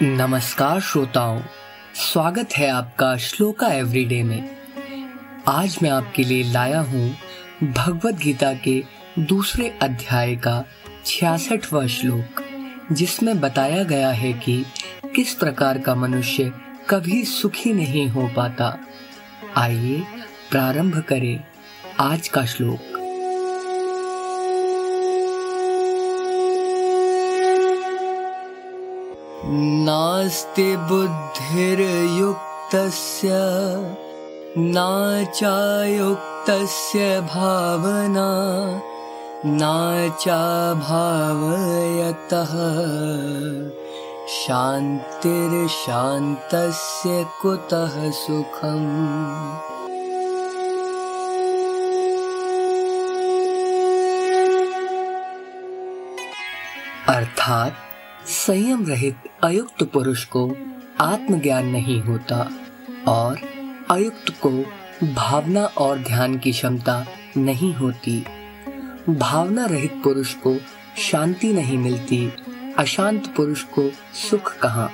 नमस्कार श्रोताओं, स्वागत है आपका श्लोका एवरीडे में। आज मैं आपके लिए लाया हूँ भगवत गीता के दूसरे अध्याय का छियासठवा श्लोक, जिसमें बताया गया है कि किस प्रकार का मनुष्य कभी सुखी नहीं हो पाता। आइए प्रारंभ करें आज का श्लोक। नास्ति बुद्धिर्युक्तस्य नाचायुक्तस्य भावना नाचाभावयतः शान्तिर्शान्तस्य कुतः सुखम्? अर्थात संयम रहित अयुक्त पुरुष को आत्मज्ञान नहीं होता और अयुक्त को भावना और ध्यान की क्षमता नहीं होती। भावना रहित पुरुष को शांति नहीं मिलती। अशांत पुरुष को सुख कहाँ?